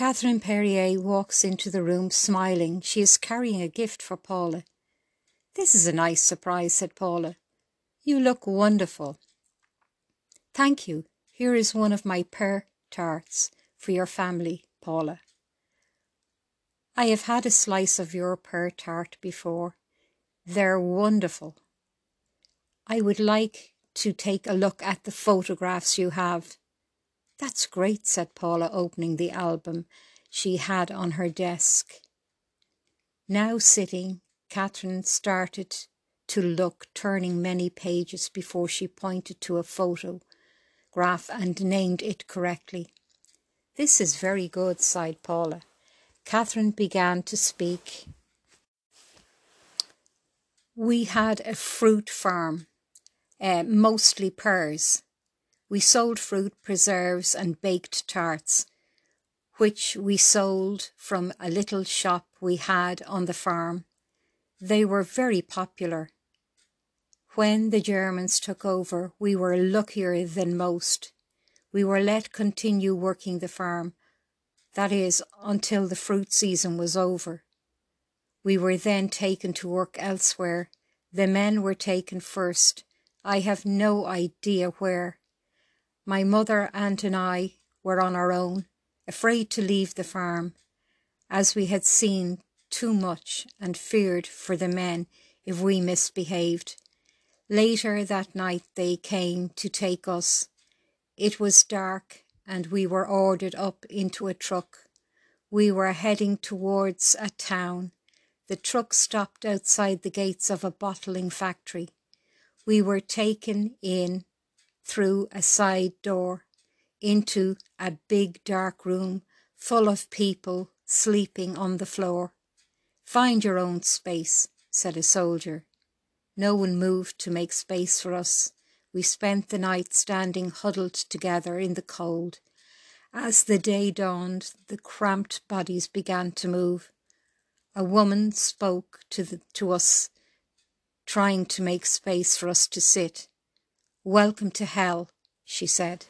Catherine Perrier walks into the room smiling. She is carrying a gift for Paula. This is a nice surprise, said Paula. You look wonderful. Thank you. Here is one of my pear tarts for your family, Paula. I have had a slice of your pear tart before. They're wonderful. I would like to take a look at the photographs you have. That's great, said Paula, opening the album she had on her desk. Now sitting, Catherine started to look, turning many pages before she pointed to a photograph and named it correctly. This is very good, sighed Paula. Catherine began to speak. We had a fruit farm, uh, mostly pears. We sold fruit preserves and baked tarts, which we sold from a little shop we had on the farm. They were very popular. When the Germans took over, we were luckier than most. We were let continue working the farm, that is, until the fruit season was over. We were then taken to work elsewhere. The men were taken first. I have no idea where. My mother, aunt, and I were on our own, afraid to leave the farm, as we had seen too much and feared for the men if we misbehaved. Later that night they came to take us. It was dark and we were ordered up into a truck. We were heading towards a town. The truck stopped outside the gates of a bottling factory. We were taken in through a side door into a big dark room full of people sleeping on the floor. Find your own space, said a soldier. No one moved to make space for us. We spent the night standing huddled together in the cold. As the day dawned, the cramped bodies began to move. A woman spoke to, the, to us, trying to make space for us to sit. Welcome to hell, she said.